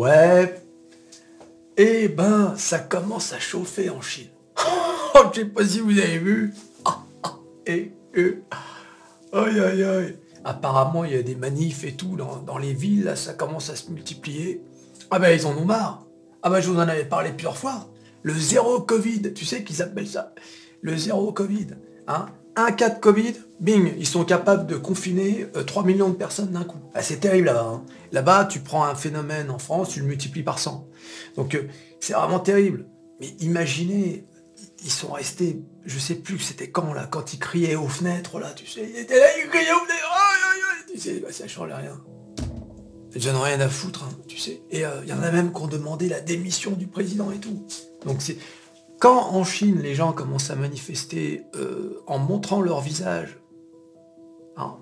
Ouais. Eh ben, ça commence à chauffer en Chine. Oh, je sais pas si vous avez vu. Et euh, aïe aïe aïe. Apparemment, il y a des manifs et tout dans, dans les villes, là, ça commence à se multiplier. Ah ben, ils en ont marre. Ah ben, je vous en avais parlé plusieurs fois. Le zéro Covid, tu sais qu'ils appellent ça Le zéro Covid. Hein un cas de Covid, bing, ils sont capables de confiner 3 millions de personnes d'un coup. Ah, c'est terrible là-bas. hein. Là-bas, tu prends un phénomène en France, tu le multiplies par 100. Donc euh, c'est vraiment terrible. Mais imaginez, ils sont restés, je sais plus c'était quand là, quand ils criaient aux fenêtres là, tu sais, ils étaient là, ils criaient aux fenêtres, tu sais, bah, ça change rien. Ils en ont rien à foutre, hein, tu sais. Et il y en a même qui ont demandé la démission du président et tout. Donc c'est quand en Chine les gens commencent à manifester euh, en montrant leur visage, hein,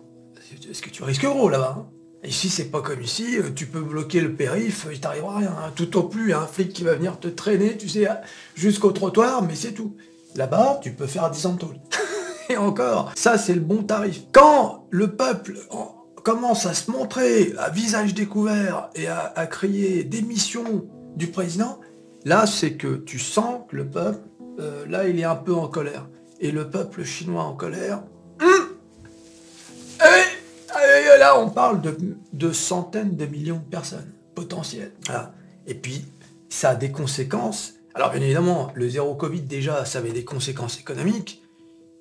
est-ce que tu risques gros là-bas hein? Ici c'est pas comme ici, euh, tu peux bloquer le périph, il t'arrivera rien. hein. Tout au plus, il y a un flic qui va venir te traîner, tu sais, jusqu'au trottoir, mais c'est tout. Là-bas, tu peux faire 10 ans de tôle. Et encore, ça c'est le bon tarif. Quand le peuple en- commence à se montrer à visage découvert et à, à crier démission du président, là c'est que tu sens que le peuple, euh, là il est un peu en colère. Et le peuple chinois en colère, hum, eh, eh, là on parle de, centaines de millions de personnes potentielles. Et puis ça a des conséquences. Alors bien évidemment, le zéro Covid déjà, ça avait des conséquences économiques,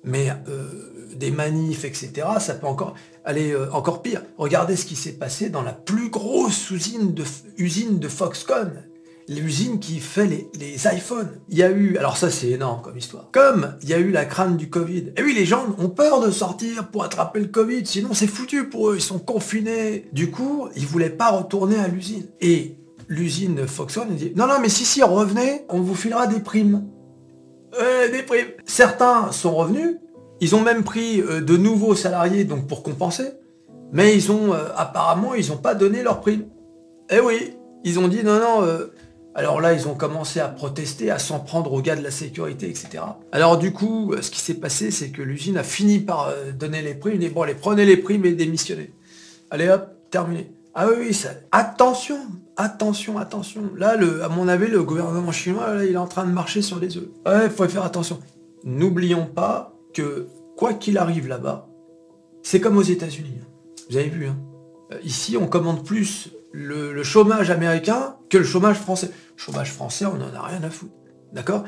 mais euh, des manifs, etc., ça peut encore aller euh, encore pire. Regardez ce qui s'est passé dans la plus grosse usine de, usine de Foxconn, l'usine qui fait les, les iPhones. Il y a eu, alors ça c'est énorme comme histoire, comme il y a eu la crâne du Covid. Et oui, les gens ont peur de sortir pour attraper le Covid, sinon c'est foutu pour eux, ils sont confinés. Du coup, ils voulaient pas retourner à l'usine. Et l'usine Foxconn dit, non, non, mais si, si, revenez, on vous filera des primes. Euh, des primes. Certains sont revenus, ils ont même pris euh, de nouveaux salariés donc pour compenser, mais ils ont euh, apparemment ils n'ont pas donné leurs primes. Eh oui, ils ont dit non non. Alors là ils ont commencé à protester, à s'en prendre aux gars de la sécurité, etc. Alors du coup, euh, ce qui s'est passé, c'est que l'usine a fini par euh, donner les primes. Et bon, allez, prenez les primes et démissionnez. Allez hop, terminé. Ah oui, oui, ça... attention, attention, attention. Là, à mon avis, le gouvernement chinois, il est en train de marcher sur les œufs. Ouais, il faut faire attention. N'oublions pas que, quoi qu'il arrive là-bas, c'est comme aux États-Unis. Vous avez vu, hein. Euh, Ici, on commande plus le chômage américain que le chômage français. Chômage français, on n'en a rien à foutre. D'accord?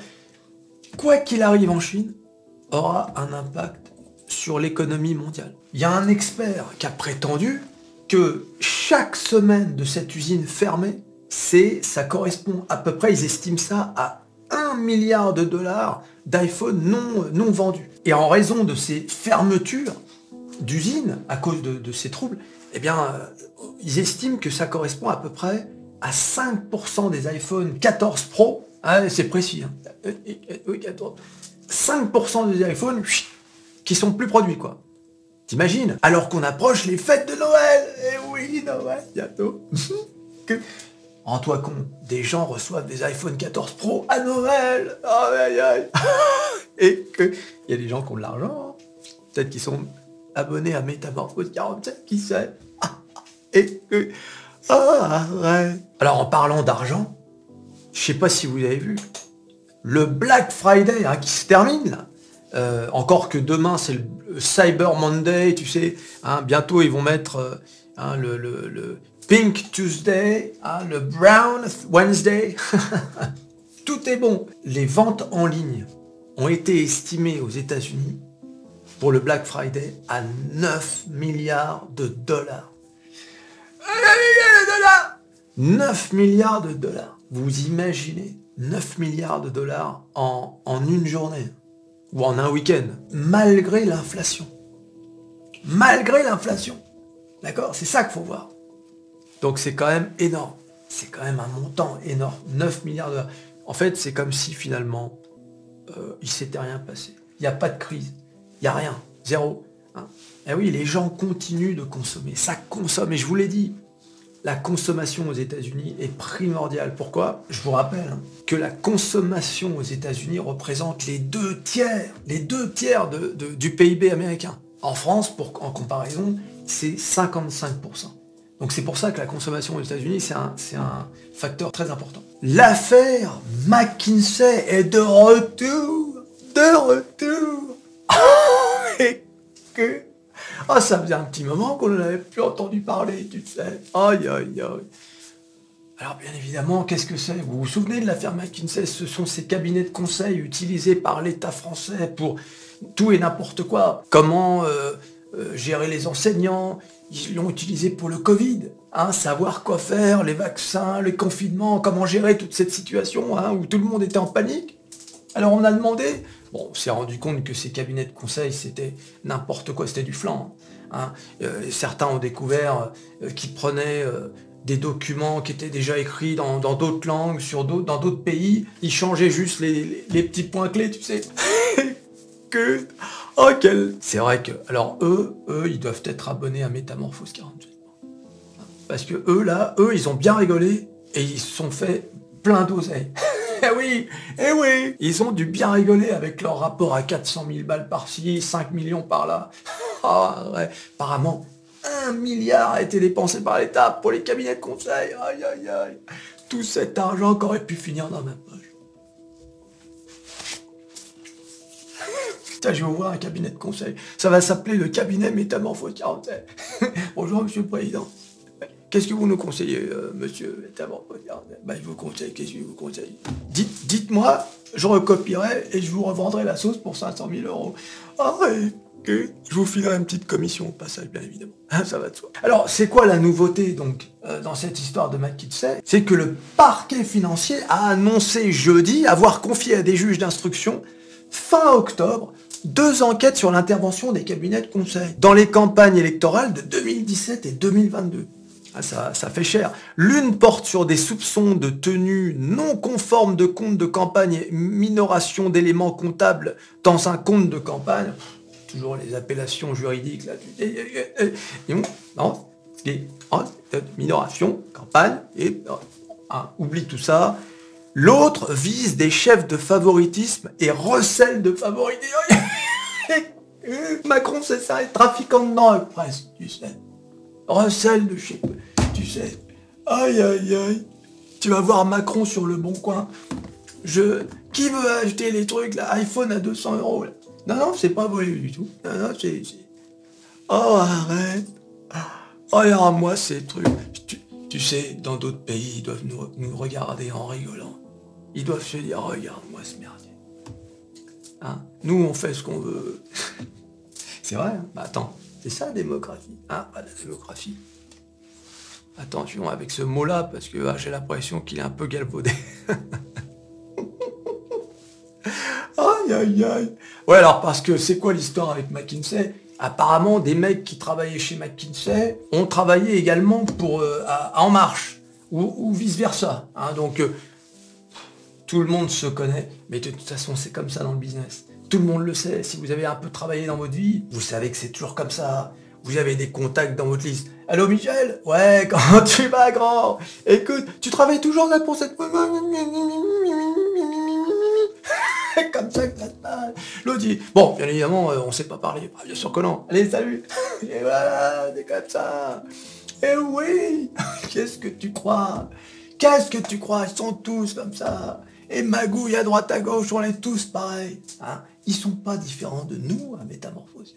Quoi qu'il arrive en Chine, aura un impact sur l'économie mondiale. Il y a un expert qui a prétendu que chaque semaine de cette usine fermée, c'est, ça correspond à peu près, ils estiment ça à 1 milliard de dollars d'iPhone non, non vendus. Et en raison de ces fermetures d'usines, à cause de, de ces troubles, eh bien, euh, ils estiment que ça correspond à peu près à 5% des iPhone 14 Pro, ah, c'est précis, hein. Euh, euh, oui, 14. 5% des iPhones qui sont plus produits, quoi. T'imagines? Alors qu'on approche les fêtes de Noël Eh oui, Noël, bientôt que... Rends-toi compte, des gens reçoivent des iPhone 14 Pro à Noël Et que... Il y a des gens qui ont de l'argent, hein. peut-être qu'ils sont abonnés à Métamorphose 47, qui sait Et que... Ah. Alors en parlant d'argent, je sais pas si vous avez vu, le Black Friday hein, qui se termine là, euh, encore que demain c'est le Cyber Monday, tu sais, hein, bientôt ils vont mettre euh, hein, le, Pink Tuesday, le Brown Wednesday, tout est bon. Les ventes en ligne ont été estimées aux États-Unis pour le Black Friday à 9 milliards de dollars. 9 milliards de dollars. Vous imaginez 9 milliards de dollars en, une journée ou en un week-end, malgré l'inflation. Malgré l'inflation. D'accord? C'est ça qu'il faut voir. Donc c'est quand même énorme. C'est quand même un montant énorme. 9 milliards de dollars. En fait, c'est comme si finalement, euh, il s'était rien passé. Il n'y a pas de crise. Il n'y a rien. Zéro. Hein? Eh oui, les gens continuent de consommer. Ça consomme. Et je vous l'ai dit, la consommation aux États-Unis est primordiale. Pourquoi? Je vous rappelle que la consommation aux États-Unis représente les deux tiers, les deux tiers du PIB américain. En France, en comparaison, c'est 55%. Donc c'est pour ça que la consommation aux États-Unis, c'est un, facteur très important. L'affaire McKinsey est de retour, de retour. Et que... Ah, ça faisait un petit moment qu'on n'avait plus entendu parler, tu sais. Aïe, aïe, aïe. Alors bien évidemment, qu'est-ce que c'est? Vous vous souvenez de l'affaire McKinsey? Ce sont ces cabinets de conseil utilisés par l'État français pour tout et n'importe quoi. Comment euh, euh, gérer les enseignants? Ils l'ont utilisé pour le Covid. Hein, savoir quoi faire, les vaccins, les confinements, comment gérer toute cette situation hein, où tout le monde était en panique. Alors on a demandé, bon, on s'est rendu compte que ces cabinets de conseil, c'était n'importe quoi, c'était du flanc. Hein. Euh, certains ont découvert qu'ils prenaient des documents qui étaient déjà écrits dans d'autres langues, dans d'autres pays. Ils changeaient juste les, petits points clés, tu sais. que... Oh, quel... C'est vrai que... Alors, eux, eux, ils doivent être abonnés à Métamorphose 48. Parce que eux, là, eux, ils ont bien rigolé et ils se sont fait plein d'oseilles. eh oui, eh oui Ils ont dû bien rigoler avec leur rapport à 400 000 balles par-ci, 5 millions par-là. Ah ouais, apparemment, un milliard a été dépensé par l'État pour les cabinets de conseil. Aïe, aïe, aïe. Tout cet argent qu'aurait pu finir dans ma poche. Putain, je vais ouvrir un cabinet de conseil. Ça va s'appeler le cabinet Métamorphose 47. Bonjour, monsieur le président. Qu'est-ce que vous nous conseillez, euh, monsieur 47 bah, Je vous conseille, qu'est-ce que je vous conseille? Dites, Dites-moi, je recopierai et je vous revendrai la sauce pour 500 000 euros. Ah je vous filerai une petite commission au passage, bien évidemment. Ça va de soi. Alors, c'est quoi la nouveauté, donc, euh, dans cette histoire de McKinsey C'est que le parquet financier a annoncé jeudi avoir confié à des juges d'instruction, fin octobre, deux enquêtes sur l'intervention des cabinets de conseil dans les campagnes électorales de 2017 et 2022. Ah, ça, fait cher. L'une porte sur des soupçons de tenue non conforme de compte de campagne et minoration d'éléments comptables dans un compte de campagne toujours les appellations juridiques là. Non, minoration, campagne, et oublie tout ça. L'autre vise des chefs de favoritisme et recèle de favoritisme. Macron, c'est ça, trafiquant de la presse, tu sais. Recèle de chez... Tu sais. Aïe, aïe, aïe. Tu vas voir Macron sur le bon coin. Je... Qui veut acheter les trucs, là iPhone à 200 euros, non, non, c'est pas volé du tout. Non, non, c'est... Oh, arrête. Oh, à moi ces trucs. Tu, sais, dans d'autres pays, ils doivent nous, regarder en rigolant. Ils doivent se dire, regarde-moi ce merdier. Hein? Nous, on fait ce qu'on veut. c'est vrai, hein? Bah, attends, c'est ça la démocratie. Pas la démocratie. Attention avec ce mot-là, parce que ah, j'ai l'impression qu'il est un peu galvaudé. aïe, aïe, aïe. Ouais, alors parce que c'est quoi l'histoire avec McKinsey? Apparemment, des mecs qui travaillaient chez McKinsey ont travaillé également pour euh, En Marche, ou, vice-versa. Hein. donc, euh, tout le monde se connaît, mais de toute façon, c'est comme ça dans le business. Tout le monde le sait. Si vous avez un peu travaillé dans votre vie, vous savez que c'est toujours comme ça. Vous avez des contacts dans votre liste. Allô Michel? Ouais, quand tu vas grand? Écoute, tu travailles toujours là pour cette comme ça que ça se passe. L'autre bon, bien évidemment, euh, on sait pas parler. Bah, bien sûr que non. Allez, salut. Et voilà, c'est comme ça. Et oui, qu'est-ce que tu crois? Qu'est-ce que tu crois? Ils sont tous comme ça. Et magouille à droite à gauche, on est tous pareils. Hein Ils sont pas différents de nous à métamorphoser.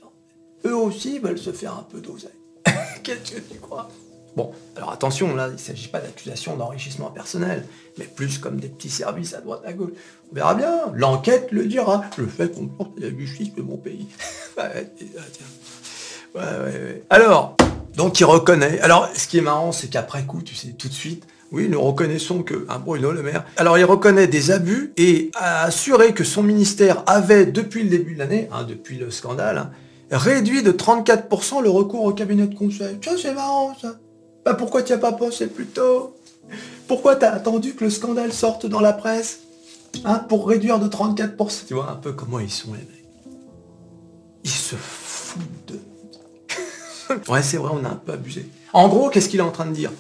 Eux aussi veulent se faire un peu d'oseille. qu'est-ce que tu crois? Bon, alors attention, là, il ne s'agit pas d'accusation d'enrichissement personnel, mais plus comme des petits services à droite à gauche. On verra bien, l'enquête le dira. Le fait qu'on porte la justice de mon pays. Alors, donc il reconnaît. Alors, ce qui est marrant, c'est qu'après coup, tu sais, tout de suite, oui, nous reconnaissons que un Bruno Le Maire. Alors il reconnaît des abus et a assuré que son ministère avait, depuis le début de l'année, hein, depuis le scandale, hein, réduit de 34% le recours au cabinet de conseil. Tiens, c'est marrant ça. Bah pourquoi tu as pas pensé plus tôt? Pourquoi tu as attendu que le scandale sorte dans la presse hein, Pour réduire de 34%. Tu vois un peu comment ils sont les mecs. Ils se foutent de... ouais c'est vrai, on a un peu abusé. En gros, qu'est-ce qu'il est en train de dire?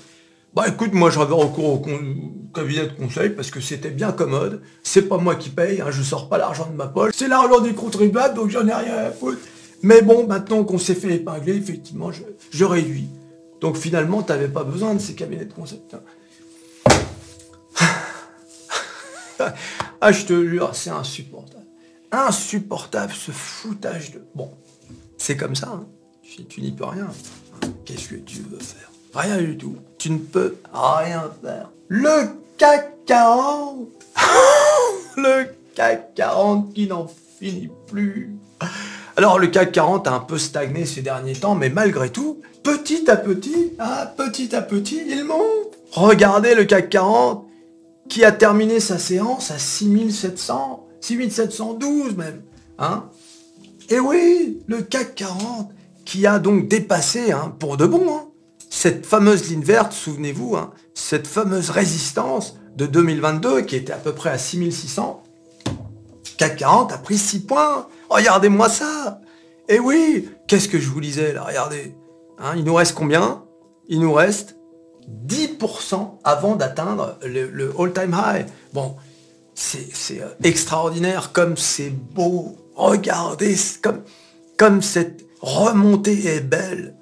Bah écoute, moi j'avais recours au cabinet de conseil parce que c'était bien commode. C'est pas moi qui paye, hein, je sors pas l'argent de ma poche. C'est l'argent du contribuable, donc j'en ai rien à foutre. Mais bon, maintenant qu'on s'est fait épingler, effectivement, je réduis Donc finalement, tu n'avais pas besoin de ces cabinets de conseil. ah, je te jure, c'est insupportable. Insupportable ce foutage de... Bon, c'est comme ça. Hein. Tu, n'y peux rien. Qu'est-ce que tu veux faire? Rien du tout. Tu ne peux rien faire. Le CAC 40 Le CAC 40 qui n'en finit plus. Alors le CAC 40 a un peu stagné ces derniers temps, mais malgré tout, petit à petit, ah, petit à petit, il monte. Regardez le CAC 40 qui a terminé sa séance à 6700, 6712 même. Hein Et oui, le CAC 40 qui a donc dépassé, hein, pour de bon, hein, cette fameuse ligne verte, souvenez-vous, hein, cette fameuse résistance de 2022 qui était à peu près à 6600. CAC 40 a pris 6 points. Regardez-moi ça. Et oui, qu'est-ce que je vous disais là, regardez. Hein, il nous reste combien? Il nous reste 10% avant d'atteindre le, all-time high. Bon, c'est euh, extraordinaire comme c'est beau. Regardez comme, comme cette remontée est belle.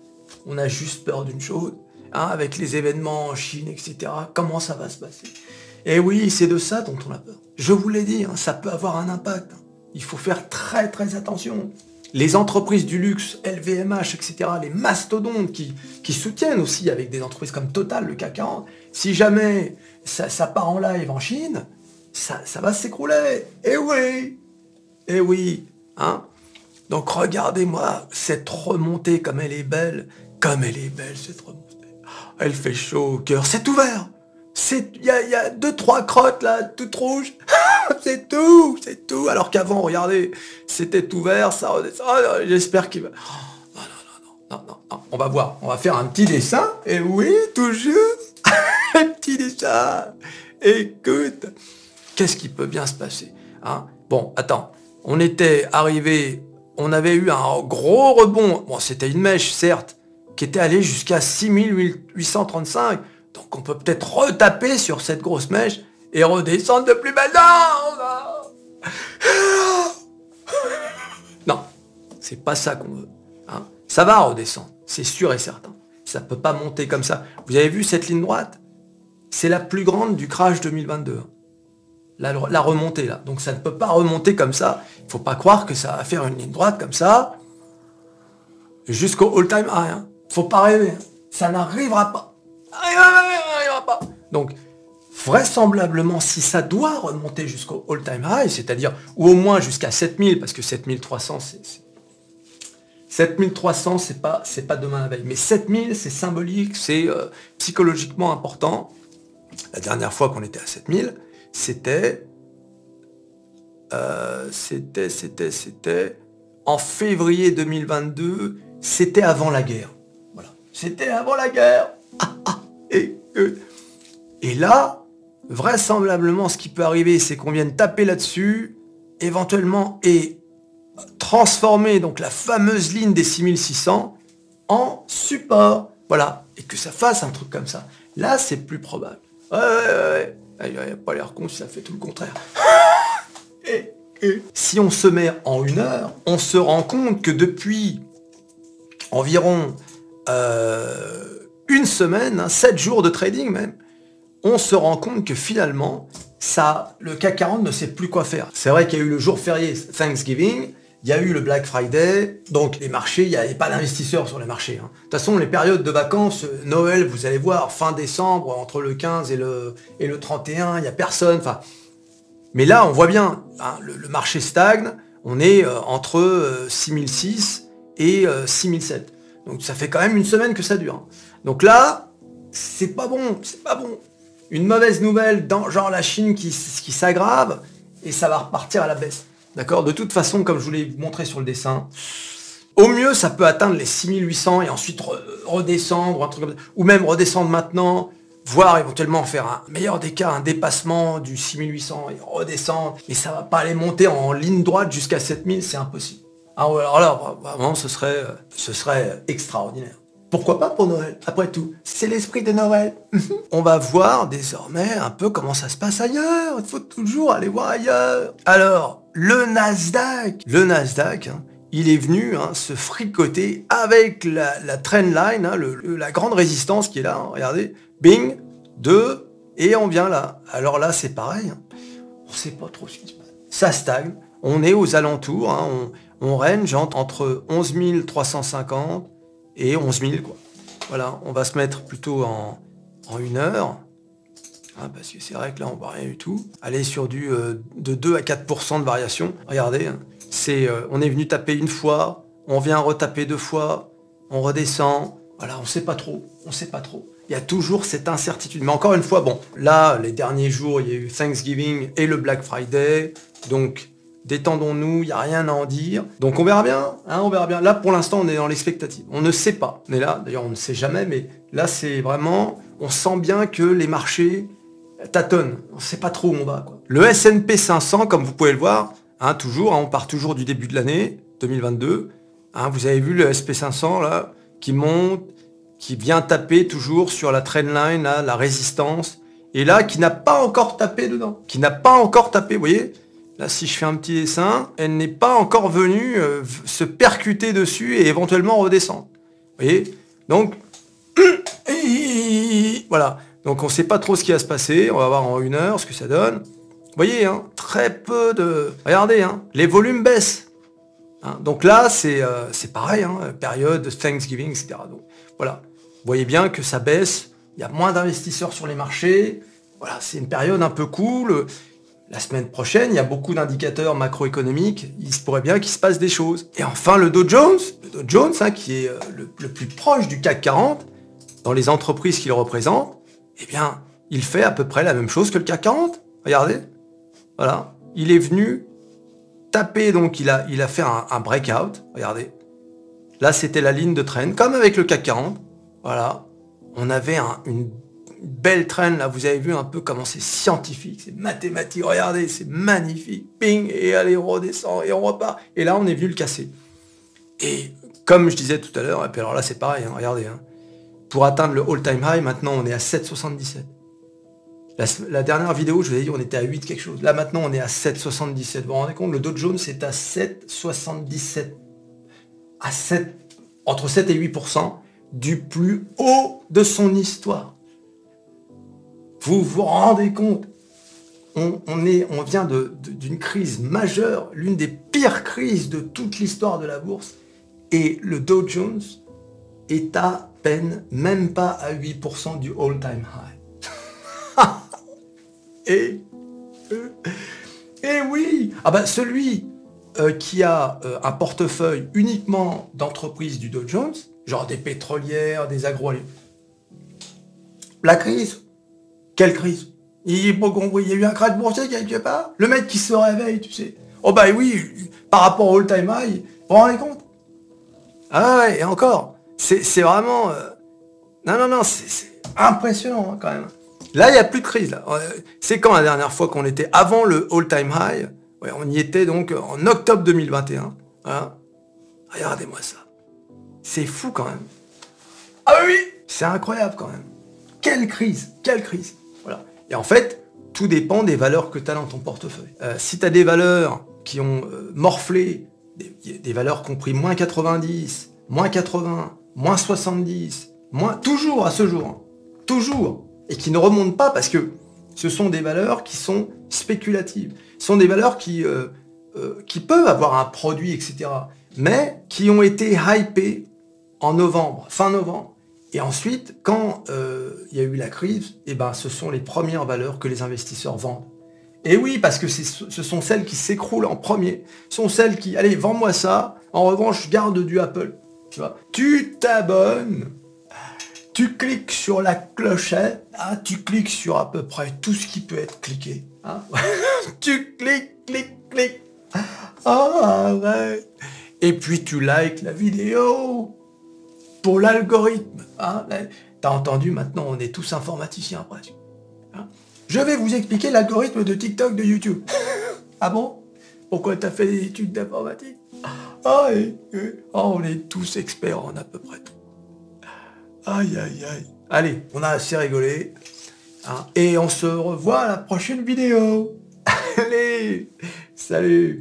On a juste peur d'une chose, hein, avec les événements en Chine, etc. Comment ça va se passer? Et oui, c'est de ça dont on a peur. Je vous l'ai dit, hein, ça peut avoir un impact. Il faut faire très très attention les entreprises du luxe, LVMH, etc., les mastodontes qui, qui soutiennent aussi avec des entreprises comme Total, le CAC 40, si jamais ça, part en live en Chine, ça, va s'écrouler. Eh oui Eh oui hein Donc regardez-moi cette remontée comme elle est belle, comme elle est belle cette remontée. Elle fait chaud au cœur, c'est ouvert il y a, deux, trois crottes là, toutes rouges. c'est tout, c'est tout. Alors qu'avant, regardez, c'était ouvert, ça. Oh, j'espère qu'il va. Oh, non, non, non, non, non, On va voir. On va faire un petit dessin. Et oui, toujours. un petit dessin. Écoute, qu'est-ce qui peut bien se passer hein? Bon, attends. On était arrivé, on avait eu un gros rebond. Bon, c'était une mèche, certes, qui était allée jusqu'à 6835. Donc on peut peut-être retaper sur cette grosse mèche et redescendre de plus belle. Non, non, c'est pas ça qu'on veut. Hein. Ça va redescendre, c'est sûr et certain. Ça peut pas monter comme ça. Vous avez vu cette ligne droite? C'est la plus grande du crash 2022. Hein. La, la, remontée là. Donc ça ne peut pas remonter comme ça. Il faut pas croire que ça va faire une ligne droite comme ça jusqu'au all-time high. Hein. Faut pas rêver. Ça n'arrivera pas. Donc, vraisemblablement, si ça doit remonter jusqu'au all-time high, c'est-à-dire, ou au moins jusqu'à 7000, parce que 7300, c'est... 7300, c'est pas, c'est pas demain la veille. Mais 7000, c'est symbolique, c'est euh, psychologiquement important. La dernière fois qu'on était à 7000, c'était, euh, c'était, c'était, c'était en février 2022, c'était avant la guerre. C'était avant la guerre. Ah, ah. Et, et là, vraisemblablement, ce qui peut arriver, c'est qu'on vienne taper là-dessus, éventuellement, et transformer donc la fameuse ligne des 6600 en support. Voilà. Et que ça fasse un truc comme ça. Là, c'est plus probable. Ouais, ouais, ouais. Ah, il n'y a pas l'air con si ça fait tout le contraire. et, si on se met en une heure, on se rend compte que depuis environ euh, une semaine, 7 hein, jours de trading même, on se rend compte que finalement, ça, le CAC 40 ne sait plus quoi faire. C'est vrai qu'il y a eu le jour férié Thanksgiving, il y a eu le Black Friday, donc les marchés, il n'y avait pas d'investisseurs sur les marchés. Hein. De toute façon, les périodes de vacances, Noël, vous allez voir, fin décembre, entre le 15 et le, et le 31, il n'y a personne. Enfin, mais là, on voit bien, hein, le, marché stagne, on est euh, entre 6006 euh, et 6007. Donc ça fait quand même une semaine que ça dure. Donc là, c'est pas bon, c'est pas bon. Une mauvaise nouvelle dans genre la Chine qui, s'aggrave et ça va repartir à la baisse. D'accord? De toute façon, comme je vous l'ai montré sur le dessin, au mieux, ça peut atteindre les 6800 et ensuite redescendre, ou, un truc ou même redescendre maintenant, voire éventuellement faire un meilleur des cas, un dépassement du 6800 et redescendre, mais ça va pas aller monter en ligne droite jusqu'à 7000, c'est impossible. Ah alors là, vraiment, ce serait, ce serait extraordinaire. Pourquoi pas pour Noël Après tout, c'est l'esprit de Noël. On va voir désormais un peu comment ça se passe ailleurs. Il faut toujours aller voir ailleurs. Alors, le Nasdaq, le Nasdaq, hein, il est venu hein, se fricoter avec la, trend line, hein, la grande résistance qui est là. Regardez, bing, 2, et on vient là. Alors là, c'est pareil. On ne sait pas trop ce qui se passe. Ça stagne. On est aux alentours. on, on range entre 11 350 et 11 000. Quoi. Voilà, on va se mettre plutôt en, une heure. parce que c'est vrai que là, on voit rien du tout. Aller sur du euh, de 2 à 4% de variation. Regardez, c'est, euh, on est venu taper une fois, on vient retaper deux fois, on redescend. Voilà, on sait pas trop, on sait pas trop. Il y a toujours cette incertitude. Mais encore une fois, bon, là, les derniers jours, il y a eu Thanksgiving et le Black Friday. Donc, détendons-nous, il n'y a rien à en dire. Donc on verra bien, hein, on verra bien. Là, pour l'instant, on est dans l'expectative. On ne sait pas. On est là, d'ailleurs, on ne sait jamais, mais là, c'est vraiment, on sent bien que les marchés tâtonnent. On ne sait pas trop où on va. Le S&P 500, comme vous pouvez le voir, Hein, toujours, hein, on part toujours du début de l'année 2022. Hein, vous avez vu le SP500 là, qui monte, qui vient taper toujours sur la trendline, la résistance, et là, qui n'a pas encore tapé dedans, qui n'a pas encore tapé, vous voyez Là, si je fais un petit dessin, elle n'est pas encore venue euh, se percuter dessus et éventuellement redescendre. Vous voyez? Donc, voilà. Donc on ne sait pas trop ce qui va se passer. On va voir en une heure ce que ça donne. Vous voyez, hein, très peu de... Regardez, hein, les volumes baissent. Hein. donc là, euh, c'est pareil, période Thanksgiving, etc. Donc voilà, vous voyez bien que ça baisse, il y a moins d'investisseurs sur les marchés. Voilà, c'est une période un peu cool. La semaine prochaine, il y a beaucoup d'indicateurs macroéconomiques. Il se pourrait bien qu'il se passe des choses. Et enfin, le Dow Jones, le Dow Jones, qui est euh, le, plus proche du CAC 40, dans les entreprises qu'il représente, eh bien, il fait à peu près la même chose que le CAC 40. Regardez. Voilà. Il est venu taper, donc il a, il a fait un, breakout. Regardez. Là, c'était la ligne de traîne, comme avec le CAC 40. Voilà. On avait une belle traîne, là. Vous avez vu un peu comment c'est scientifique, c'est mathématique. Regardez, c'est magnifique. Ping, et allez, on redescend, et on repart. Et là, on est venu le casser. Et comme je disais tout à l'heure, alors là, c'est pareil, hein, regardez. Hein. pour atteindre le all-time high, maintenant, on est à 7,77. La, dernière vidéo, je vous ai dit, on était à 8 quelque chose. Là, maintenant, on est à 7,77. Vous vous rendez compte Le Dow Jones est à 7,77. À 7, entre 7 et 8% du plus haut de son histoire. Vous vous rendez compte on, est, on vient d'une crise majeure, l'une des pires crises de toute l'histoire de la bourse. Et le Dow Jones est à peine, même pas à 8% du all-time high. Et, et oui Ah ben celui euh, qui a euh, un portefeuille uniquement d'entreprises du Dow Jones, genre des pétrolières, des agroalimentaires. La crise Quelle crise il, il y a eu un crash boursier quelque part Le mec qui se réveille, tu sais. Oh bah oui, par rapport au all-time high, vous vous rendez compte Ah ouais, et encore, c'est vraiment... Euh, non, non, non, c'est impressionnant hein, quand même. Là, il n'y a plus de crise. C'est quand la dernière fois qu'on était avant le all-time high? On y était donc en octobre 2021. Regardez-moi ça. C'est fou quand même. Ah oui C'est incroyable quand même. Quelle crise Quelle crise. Et en fait, tout dépend des valeurs que tu as dans ton portefeuille. Euh, si tu as des valeurs qui ont euh, morflé, des, valeurs compris moins 90, moins 80, moins 70, moins, toujours à ce jour, hein. toujours, et qui ne remontent pas parce que ce sont des valeurs qui sont spéculatives. Ce sont des valeurs qui, euh, qui peuvent avoir un produit, etc. Mais qui ont été hypées en novembre, fin novembre. Et ensuite, quand euh, il y a eu la crise, eh ben, ce sont les premières valeurs que les investisseurs vendent. Et oui, parce que ce sont celles qui s'écroulent en premier. Sont celles qui, allez, vends-moi ça, en revanche, garde du Apple. Tu tu t'abonnes tu cliques sur la clochette, hein, tu cliques sur à peu près tout ce qui peut être cliqué. Hein. tu cliques, cliques, cliques. Ah, Et puis tu likes la vidéo pour l'algorithme. Hein. T'as entendu, maintenant on est tous informaticiens presque. Hein. Je vais vous expliquer l'algorithme de TikTok de YouTube. ah bon? Pourquoi t'as fait des études d'informatique? Ah, on est tous experts en à peu près tout. Aïe, aïe, aïe. Allez, on a assez rigolé. Hein, et on se revoit à la prochaine vidéo. Allez, salut